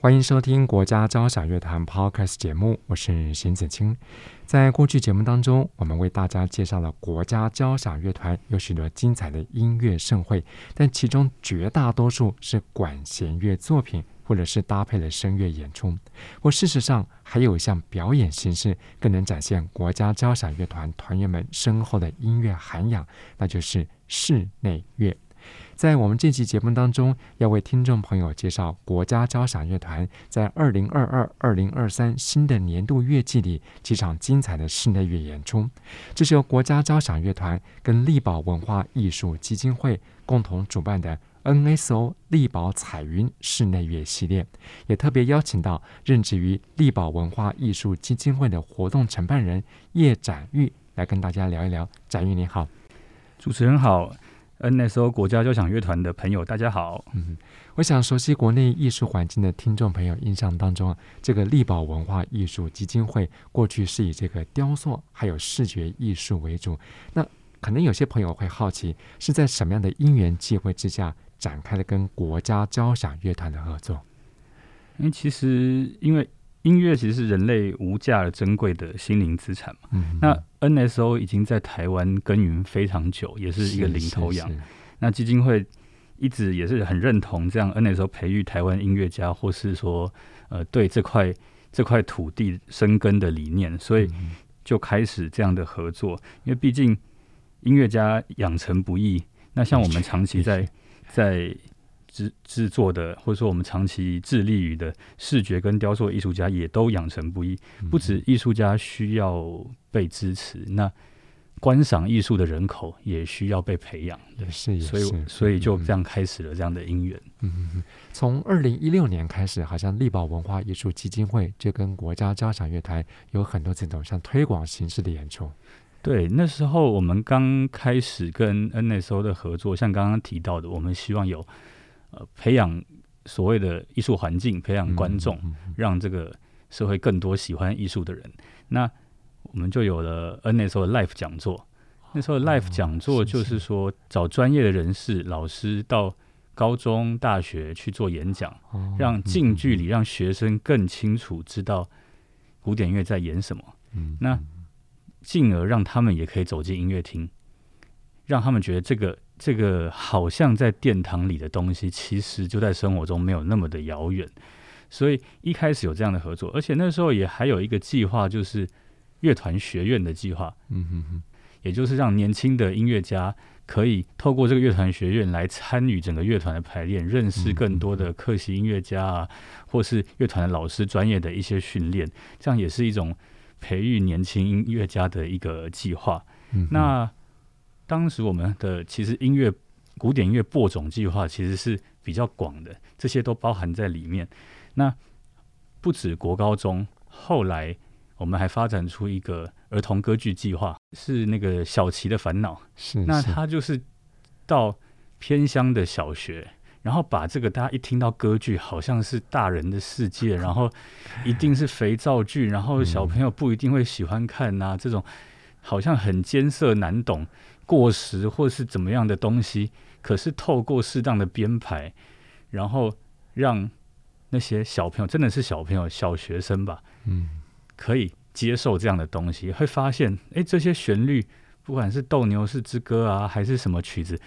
欢迎收听国家交响乐团 Podcast 节目，我是邢子清。在过去节目当中，我们为大家介绍了国家交响乐团有许多精彩的音乐盛会，但其中绝大多数是管弦乐作品。或者是搭配了声乐演出，或事实上还有一项表演形式更能展现国家交响乐团团员们深厚的音乐涵养，那就是室内乐。在我们这期节目当中，要为听众朋友介绍国家交响乐团在二零二二、二零二三新的年度乐季里几场精彩的室内乐演出。这是由国家交响乐团跟力宝文化艺术基金会共同主办的。NSO 力宝彩云室内乐系列，也特别邀请到任职于力宝文化艺术基金会的活动承办人叶展玉来跟大家聊一聊。展玉你好，主持人好，NSO 国家交响乐团的朋友大家好。嗯，我想熟悉国内艺术环境的听众朋友印象当中，这个力宝文化艺术基金会过去是以这个雕塑还有视觉艺术为主。那可能有些朋友会好奇，是在什么样的因缘际会之下？展开了跟国家交响乐团的合作，因为其实因为音乐其实是人类无价而珍贵的心灵资产嘛。嗯、那 NSO 已经在台湾耕耘非常久，也是一个领头羊。那基金会一直也是很认同这样 NSO 培育台湾音乐家，或是说呃对这块这块土地生根的理念，所以就开始这样的合作。因为毕竟音乐家养成不易，那像我们长期在在制制作的，或者说我们长期致力于的视觉跟雕塑艺术家，也都养成不易。不止艺术家需要被支持，那观赏艺术的人口也需要被培养。也是，也是，所以所以就这样开始了这样的因缘。嗯嗯，从二零一六年开始，好像力宝文化艺术基金会就跟国家交响乐团有很多这种像推广形式的演出。对，那时候我们刚开始跟 NSO 的合作，像刚刚提到的，我们希望有呃培养所谓的艺术环境，培养观众，嗯嗯嗯、让这个社会更多喜欢艺术的人。那我们就有了 NSO 的 Life 讲座。那时候 Life 讲座就是说，找专业的人士、老师到高中、大学去做演讲，让近距离让学生更清楚知道古典乐在演什么。嗯，那。进而让他们也可以走进音乐厅，让他们觉得这个这个好像在殿堂里的东西，其实就在生活中没有那么的遥远。所以一开始有这样的合作，而且那时候也还有一个计划，就是乐团学院的计划。嗯哼哼，也就是让年轻的音乐家可以透过这个乐团学院来参与整个乐团的排练，认识更多的客席音乐家啊，或是乐团的老师专业的一些训练，这样也是一种。培育年轻音乐家的一个计划。嗯、那当时我们的其实音乐古典音乐播种计划其实是比较广的，这些都包含在里面。那不止国高中，后来我们还发展出一个儿童歌剧计划，是那个小琪的烦恼。是，是，那他就是到偏乡的小学。然后把这个大家一听到歌剧，好像是大人的世界，然后一定是肥皂剧，然后小朋友不一定会喜欢看呐、啊。这种好像很艰涩难懂、过时或是怎么样的东西，可是透过适当的编排，然后让那些小朋友真的是小朋友、小学生吧，嗯，可以接受这样的东西，会发现，哎，这些旋律，不管是《斗牛士之歌》啊，还是什么曲子，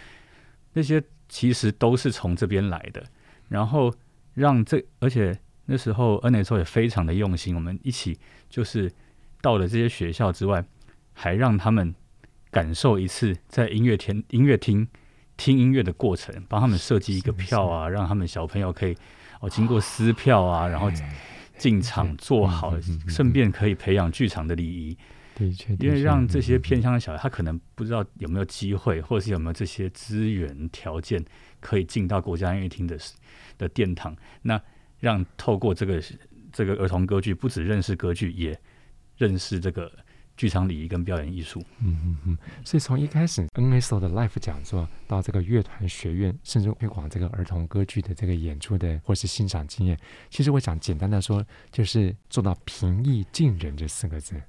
那些。其实都是从这边来的，然后让这，而且那时候 NSO 也非常的用心，我们一起就是到了这些学校之外，还让他们感受一次在音乐厅音乐厅听音乐的过程，帮他们设计一个票啊，让他们小朋友可以哦经过撕票啊，然后进场坐好，顺便可以培养剧场的礼仪。因为让这些偏乡的小孩，他可能不知道有没有机会，或者是有没有这些资源条件，可以进到国家音乐厅的的殿堂。那让透过这个这个儿童歌剧，不只认识歌剧，也认识这个剧场礼仪跟表演艺术。嗯嗯嗯。所以从一开始 NSO 的 Life 讲座到这个乐团学院，甚至推广这个儿童歌剧的这个演出的或是欣赏经验，其实我想简单的说，就是做到平易近人这四个字。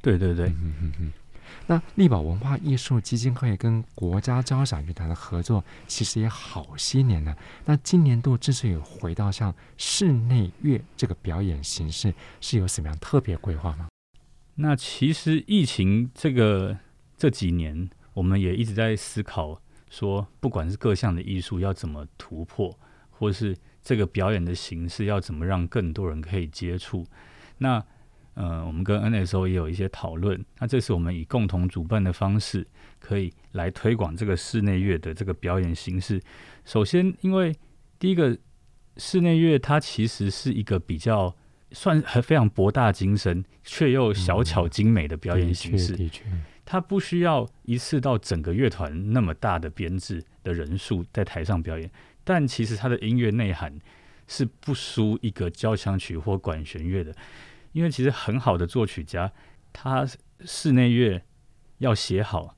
对对对。嗯嗯嗯。那丽宝文化艺术基金会跟国家交响乐团的合作，其实也好些年了。那今年度之所以回到像室内乐这个表演形式，是有什么样特别规划吗？那其实疫情这个这几年，我们也一直在思考，说不管是各项的艺术要怎么突破，或是这个表演的形式要怎么让更多人可以接触。那呃，我们跟 NSO 也有一些讨论。那这是我们以共同主办的方式，可以来推广这个室内乐的这个表演形式。首先，因为第一个室内乐它其实是一个比较算还非常博大精深，却又小巧精美的表演形式。嗯，的确。它不需要一次到整个乐团那么大的编制的人数在台上表演，但其实它的音乐内涵是不输一个交响曲或管弦乐的。因为其实很好的作曲家，他室内乐要写好，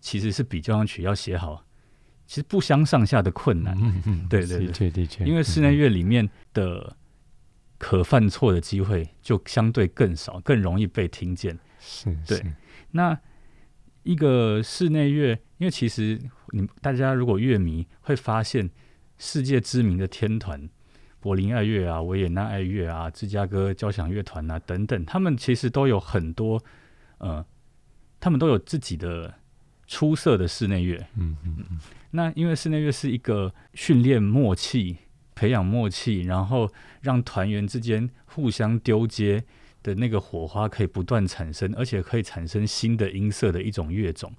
其实是比交响曲要写好，其实不相上下的困难。嗯嗯，对对对，的确的确。因为室内乐里面的可犯错的机会就相对更少，更容易被听见。是，对。那一个室内乐，因为其实你大家如果乐迷会发现，世界知名的天团。柏林爱乐啊，维也纳爱乐啊，芝加哥交响乐团啊，等等，他们其实都有很多，呃，他们都有自己的出色的室内乐。嗯嗯嗯。那因为室内乐是一个训练默契、培养默契，然后让团员之间互相丢接的那个火花可以不断产生，而且可以产生新的音色的一种乐种。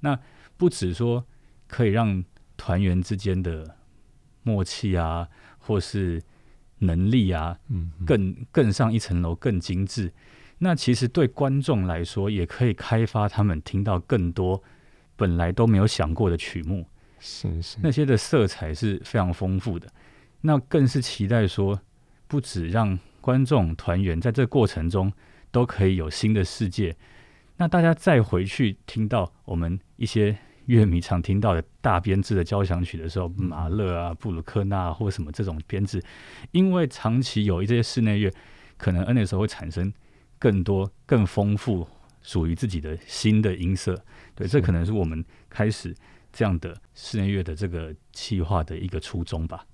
那不止说可以让团员之间的默契啊，或是能力啊，嗯，更更上一层楼，更精致。那其实对观众来说，也可以开发他们听到更多本来都没有想过的曲目。是是，那些的色彩是非常丰富的。那更是期待说，不止让观众团员在这个过程中都可以有新的世界。那大家再回去听到我们一些。乐迷常听到的大编制的交响曲的时候，马勒啊、布鲁克纳或什么这种编制，因为长期有这些室内乐，可能 NSO 会产生更多、更丰富、属于自己的新的音色。对，这可能是我们开始这样的室内乐的这个企划的一个初衷吧。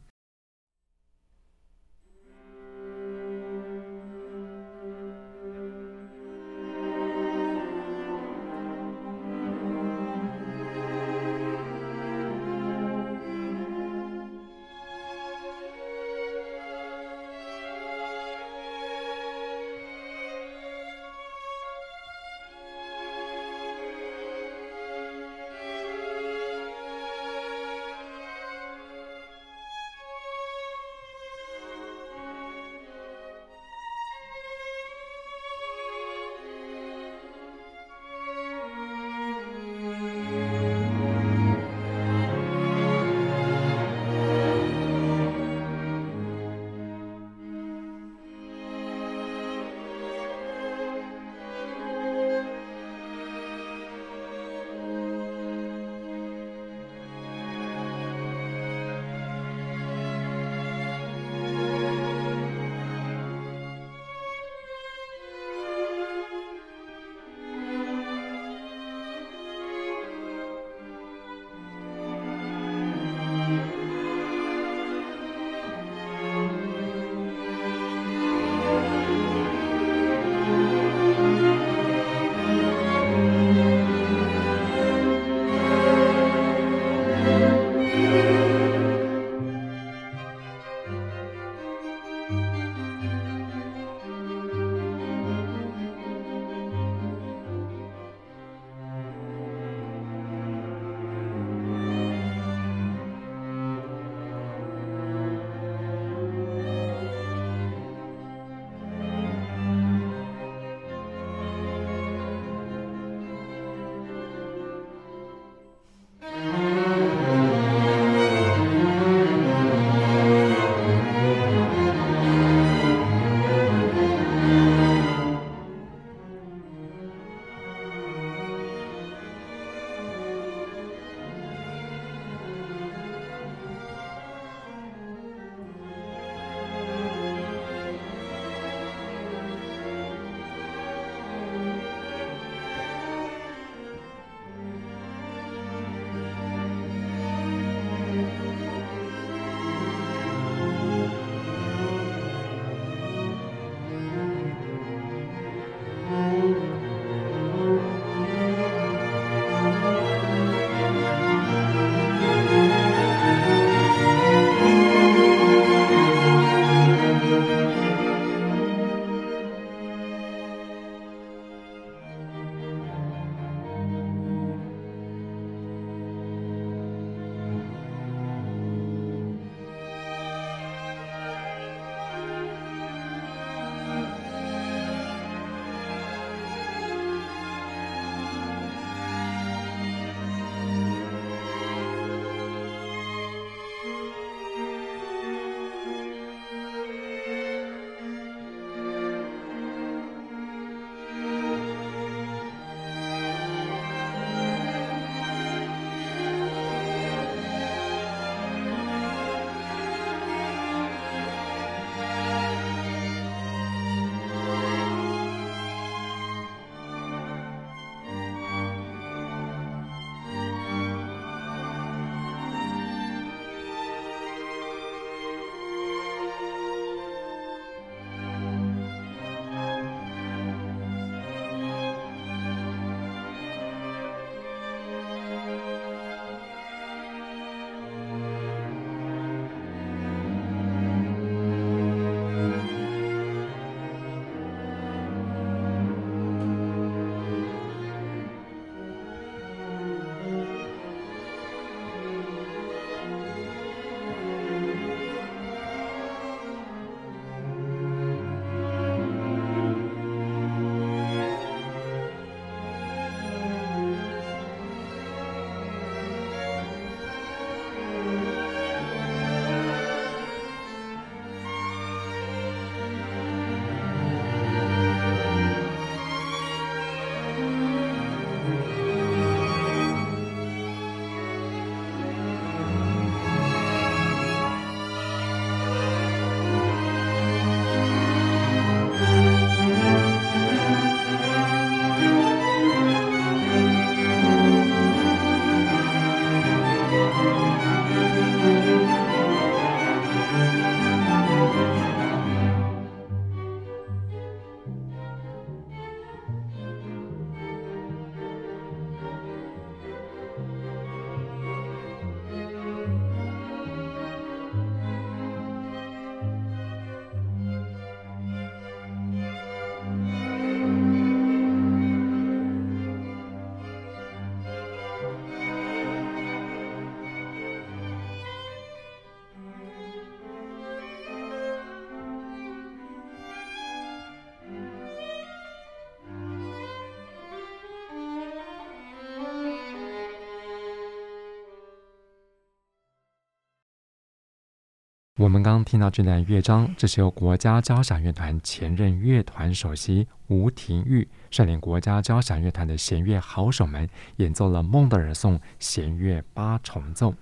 我们刚刚听到这段乐章，这是由国家交响乐团前任乐团首席吴廷玉率领国家交响乐团的弦乐好手们演奏了孟德尔颂弦乐八重奏。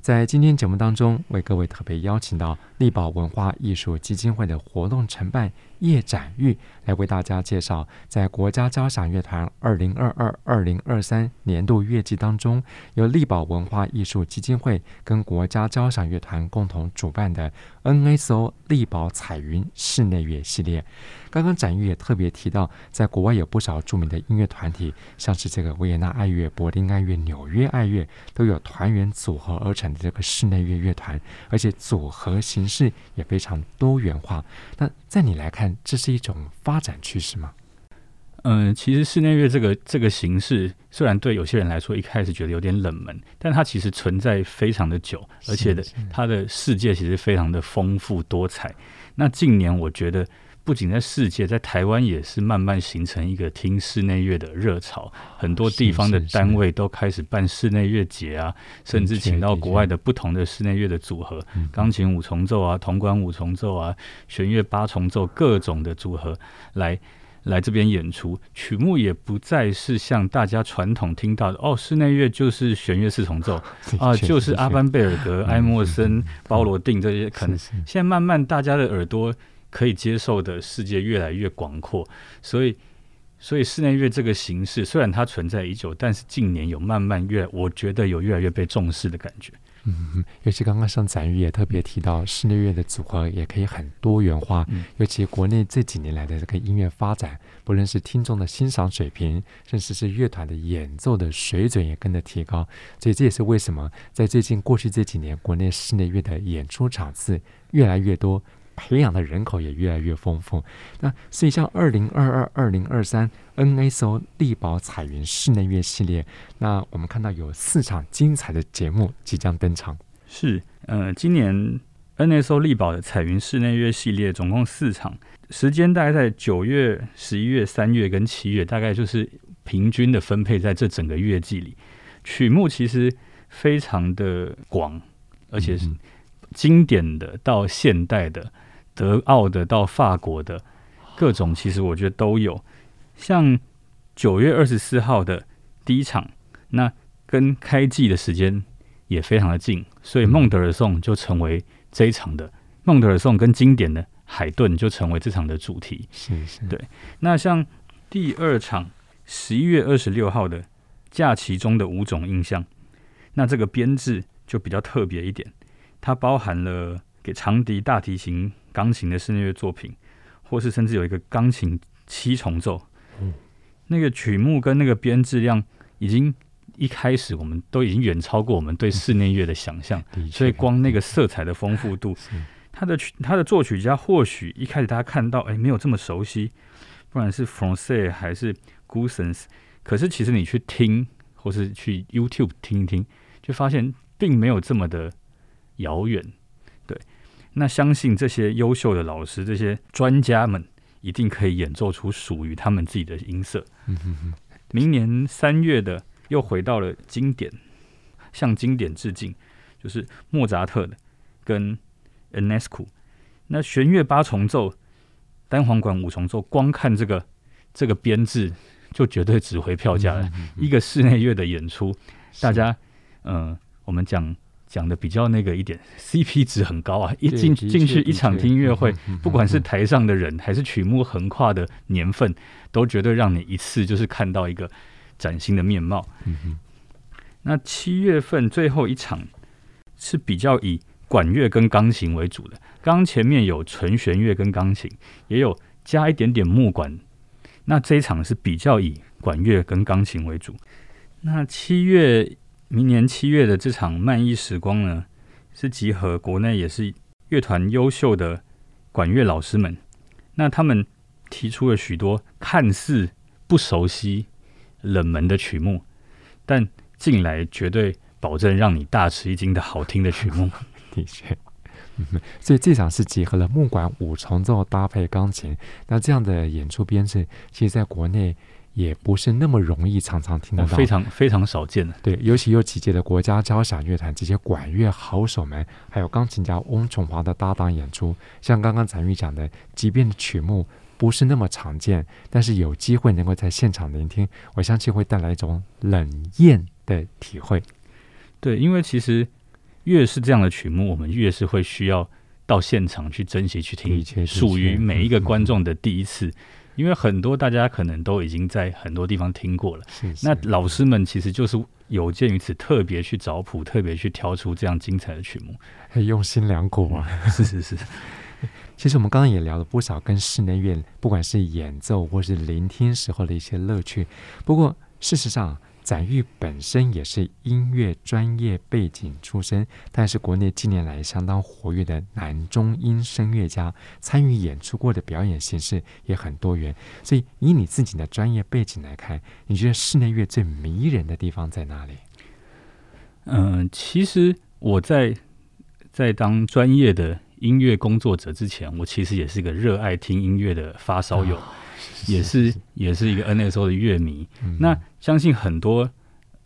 在今天节目当中，为各位特别邀请到力宝文化艺术基金会的活动承办叶展玉来为大家介绍，在国家交响乐团二零二二二零二三年度乐季当中，由力宝文化艺术基金会跟国家交响乐团共同主办的 NSO 力宝彩云室内乐系列。刚刚展玉也特别提到，在国外有不少著名的音乐团体，像是这个维也纳爱乐、柏林爱乐、纽约爱乐，都有团员组合而成的这个室内乐乐团，而且组合形式也非常多元化。那在你来看，这是一种发展趋势吗？嗯，其实室内乐这个这个形式，虽然对有些人来说一开始觉得有点冷门，但它其实存在非常的久，而且的它的世界其实非常的丰富多彩。那近年我觉得。不仅在世界，在台湾也是慢慢形成一个听室内乐的热潮，很多地方的单位都开始办室内乐节啊，甚至请到国外的不同的室内乐的组合，钢琴五重奏啊，铜管五重奏啊，弦乐八重奏，各种的组合来来这边演出。曲目也不再是像大家传统听到的哦，室内乐就是弦乐四重奏。啊，就是阿班贝尔格、埃默森、包罗定这些，可能现在慢慢大家的耳朵。可以接受的世界越来越广阔，所以，所以室内乐这个形式虽然它存在已久，但是近年有慢慢越，我觉得有越来越被重视的感觉。嗯，尤其刚刚像展玉也特别提到，室内乐的组合也可以很多元化。嗯，尤其国内这几年来的这个音乐发展，不论是听众的欣赏水平，甚至是乐团的演奏的水准也跟着提高。所以这也是为什么在最近过去这几年，国内室内乐的演出场次越来越多。培养的人口也越来越丰富。那所以像二零二二、二零二三 NSO 力宝彩云室内乐系列，那我们看到有四场精彩的节目即将登场。是，呃，今年 NSO 力宝的彩云室内乐系列总共四场，时间大概在九月、十一月、三月跟七月，大概就是平均的分配在这整个月季里。曲目其实非常的广，而且是经典的到现代的。德奥的到法国的各种，其实我觉得都有。像九月二十四号的第一场，那跟开季的时间也非常的近，所以孟德尔颂就成为这一场的孟德尔颂跟经典的海顿就成为这场的主题。是是，对。那像第二场十一月二十六号的假期中的五种印象，那这个编制就比较特别一点，它包含了给长笛、大提琴。钢琴的室内乐作品，或是甚至有一个钢琴七重奏，嗯，那个曲目跟那个编制量，已经一开始我们都已经远超过我们对室内乐的想象，嗯，所以光那个色彩的丰富度，他的曲他的作曲家或许一开始大家看到，哎，没有这么熟悉，不管是 Francais 还是 Goossens，可是其实你去听，或是去 YouTube 听一听，就发现并没有这么的遥远。那相信这些优秀的老师、这些专家们一定可以演奏出属于他们自己的音色。明年三月的又回到了经典，向经典致敬，就是莫扎特的跟 Enescu。那弦乐八重奏、单簧管五重奏，光看这个这个编制就绝对值回票价了。一个室内乐的演出，大家嗯、呃，我们讲。讲的比较那个一点，CP 值很高啊！一进进去一场听音乐会，不管是台上的人还是曲目横跨的年份，都绝对让你一次就是看到一个崭新的面貌。那七月份最后一场是比较以管乐跟钢琴为主的，刚前面有纯弦乐跟钢琴，也有加一点点木管。那这一场是比较以管乐跟钢琴为主。那七月。明年七月的这场漫艺时光呢，是集合国内也是乐团优秀的管乐老师们。那他们提出了许多看似不熟悉、冷门的曲目，但进来绝对保证让你大吃一惊的好听的曲目。的确，嗯，所以这场是结合了木管五重奏搭配钢琴。那这样的演出编制，其实在国内。也不是那么容易常常听得到，非常非常少见的。对，尤其有几届的国家交响乐团这些管乐好手们，还有钢琴家翁崇华的搭档演出，像刚刚展玉讲的，即便曲目不是那么常见，但是有机会能够在现场聆听，我相信会带来一种冷艳的体会。对，因为其实越是这样的曲目，我们越是会需要到现场去珍惜去听，属于每一个观众的第一次。嗯嗯因为很多大家可能都已经在很多地方听过了，是是，那老师们其实就是有鉴于此，特别去找谱，特别去挑出这样精彩的曲目，很用心良苦啊！是是是。其实我们刚刚也聊了不少跟室内乐，不管是演奏或是聆听时候的一些乐趣。不过事实上，展玉本身也是音乐专业背景出身，但是国内近年来相当活跃的男中音声乐家，参与演出过的表演形式也很多元。所以，以你自己的专业背景来看，你觉得室内乐最迷人的地方在哪里？嗯、其实我在在当专业的音乐工作者之前，我其实也是一个热爱听音乐的发烧友。啊也是也是一个 NSO 的乐迷，嗯、那相信很多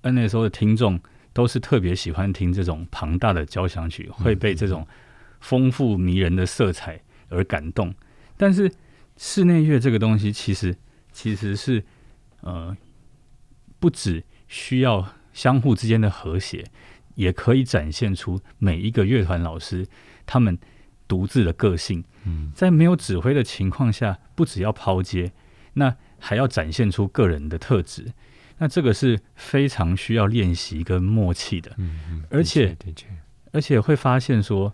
NSO 的听众都是特别喜欢听这种庞大的交响曲，会被这种丰富迷人的色彩而感动。但是室内乐这个东西，其实其实是呃，不只需要相互之间的和谐，也可以展现出每一个乐团老师他们独自的个性。在没有指挥的情况下，不只要抛接，那还要展现出个人的特质。那这个是非常需要练习跟默契的。嗯嗯，而且而且会发现说，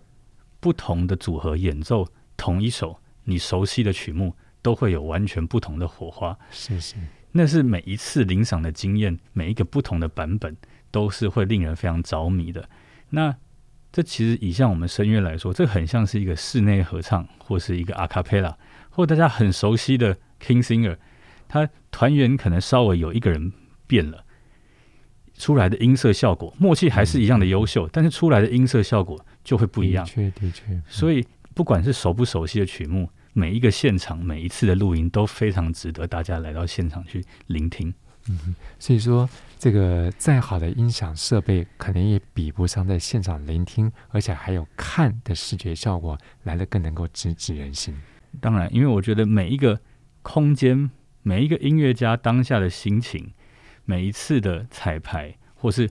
不同的组合演奏同一首你熟悉的曲目，都会有完全不同的火花。是是，那是每一次领赏的经验，每一个不同的版本，都是会令人非常着迷的。那这其实以像我们声乐来说，这很像是一个室内合唱，或是一个阿卡贝拉，或大家很熟悉的 King Singer，他团员可能稍微有一个人变了，出来的音色效果，默契还是一样的优秀，嗯、但是出来的音色效果就会不一样。的确，的确。嗯、所以不管是熟不熟悉的曲目，每一个现场，每一次的录音都非常值得大家来到现场去聆听。嗯，所以说。这个再好的音响设备，可能也比不上在现场聆听，而且还有看的视觉效果来的更能够直指人心。当然，因为我觉得每一个空间、每一个音乐家当下的心情、每一次的彩排，或是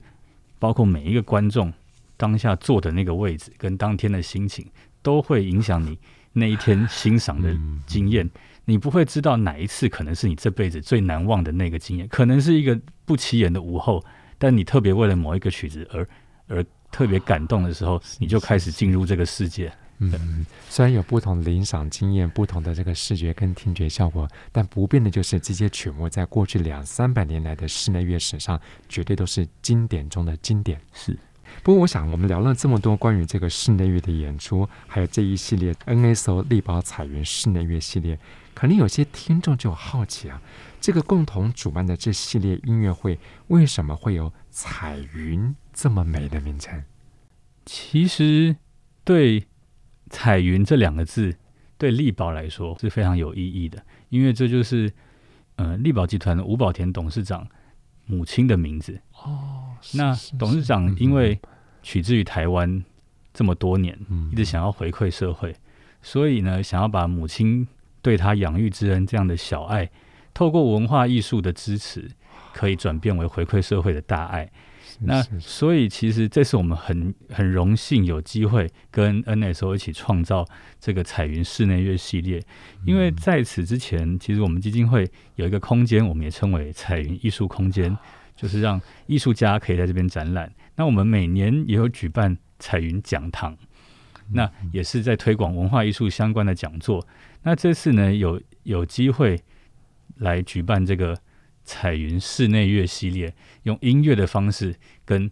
包括每一个观众当下坐的那个位置，跟当天的心情，都会影响你那一天欣赏的经验。你不会知道哪一次可能是你这辈子最难忘的那个经验，可能是一个不起眼的午后，但你特别为了某一个曲子而而特别感动的时候，你就开始进入这个世界。嗯，虽然有不同的领赏经验、不同的这个视觉跟听觉效果，但不变的就是这些曲目在过去两三百年来的室内乐史上，绝对都是经典中的经典。是。不过，我想我们聊了这么多关于这个室内乐的演出，还有这一系列 NSO 力宝彩云室内乐系列。可能有些听众就好奇啊，这个共同主办的这系列音乐会为什么会有“彩云”这么美的名称？其实，对“彩云”这两个字，对力宝来说是非常有意义的，因为这就是呃力宝集团的吴宝田董事长母亲的名字。哦，那董事长因为取自于台湾这么多年，一直想要回馈社会，所以呢，想要把母亲。对他养育之恩这样的小爱，透过文化艺术的支持，可以转变为回馈社会的大爱。那所以其实这是我们很很荣幸有机会跟 NSO 一起创造这个彩云室内乐系列。因为在此之前，其实我们基金会有一个空间，我们也称为彩云艺术空间，就是让艺术家可以在这边展览。那我们每年也有举办彩云讲堂，那也是在推广文化艺术相关的讲座。那这次呢，有有机会来举办这个彩云室内乐系列，用音乐的方式跟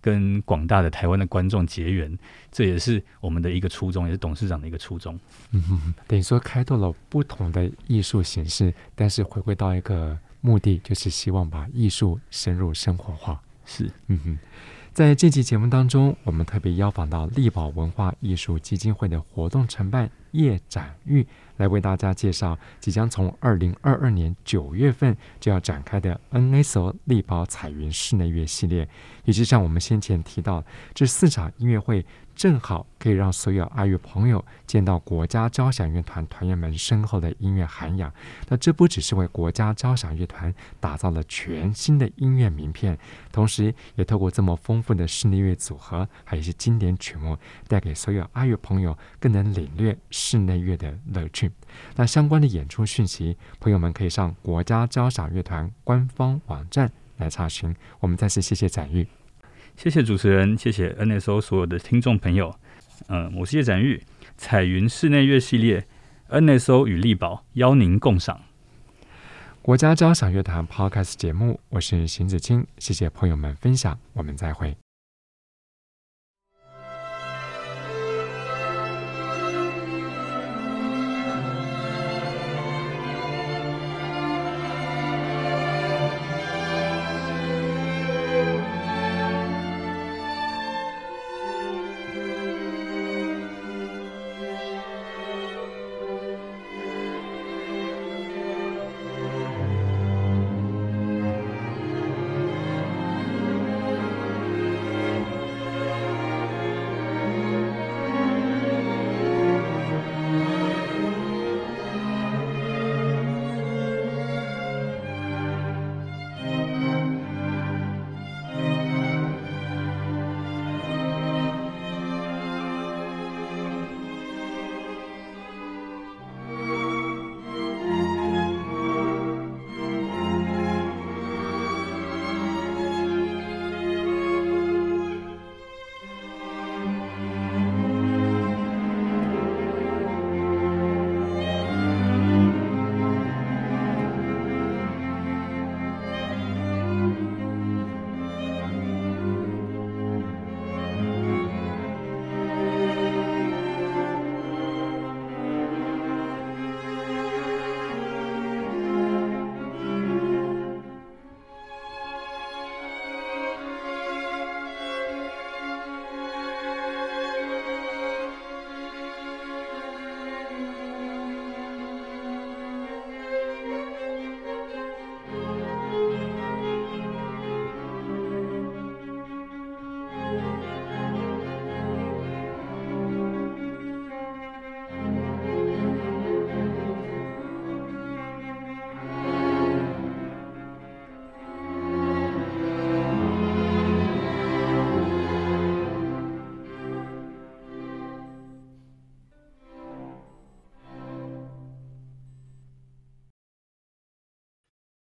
跟广大的台湾的观众结缘，这也是我们的一个初衷，也是董事长的一个初衷。嗯哼，等于说开拓了不同的艺术形式，但是回归到一个目的，就是希望把艺术深入生活化。是，嗯哼。在这期节目当中，我们特别邀访到力宝文化艺术基金会的活动承办叶展玉，来为大家介绍即将从二零二二年九月份就要展开的 NSO 力宝彩云室内乐系列，以及像我们先前提到这四场音乐会。正好可以让所有爱乐朋友见到国家交响乐团团员们深厚的音乐涵养。那这不只是为国家交响乐团打造了全新的音乐名片，同时也透过这么丰富的室内乐组合，还有一些经典曲目，带给所有爱乐朋友更能领略室内乐的乐趣。那相关的演出讯息，朋友们可以上国家交响乐团官方网站来查询。我们再次谢谢展玉。谢谢主持人，谢谢 NSO 所有的听众朋友。嗯、呃，我是叶展玉，彩云室内乐系列，NSO 与力宝邀您共赏。国家交响乐团 Podcast 节目，我是邢子清，谢谢朋友们分享，我们再会。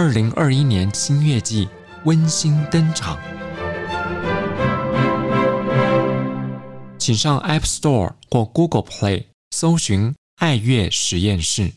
二零二一年新月季温馨登场，请上 App Store 或 Google Play 搜寻“爱乐实验室”。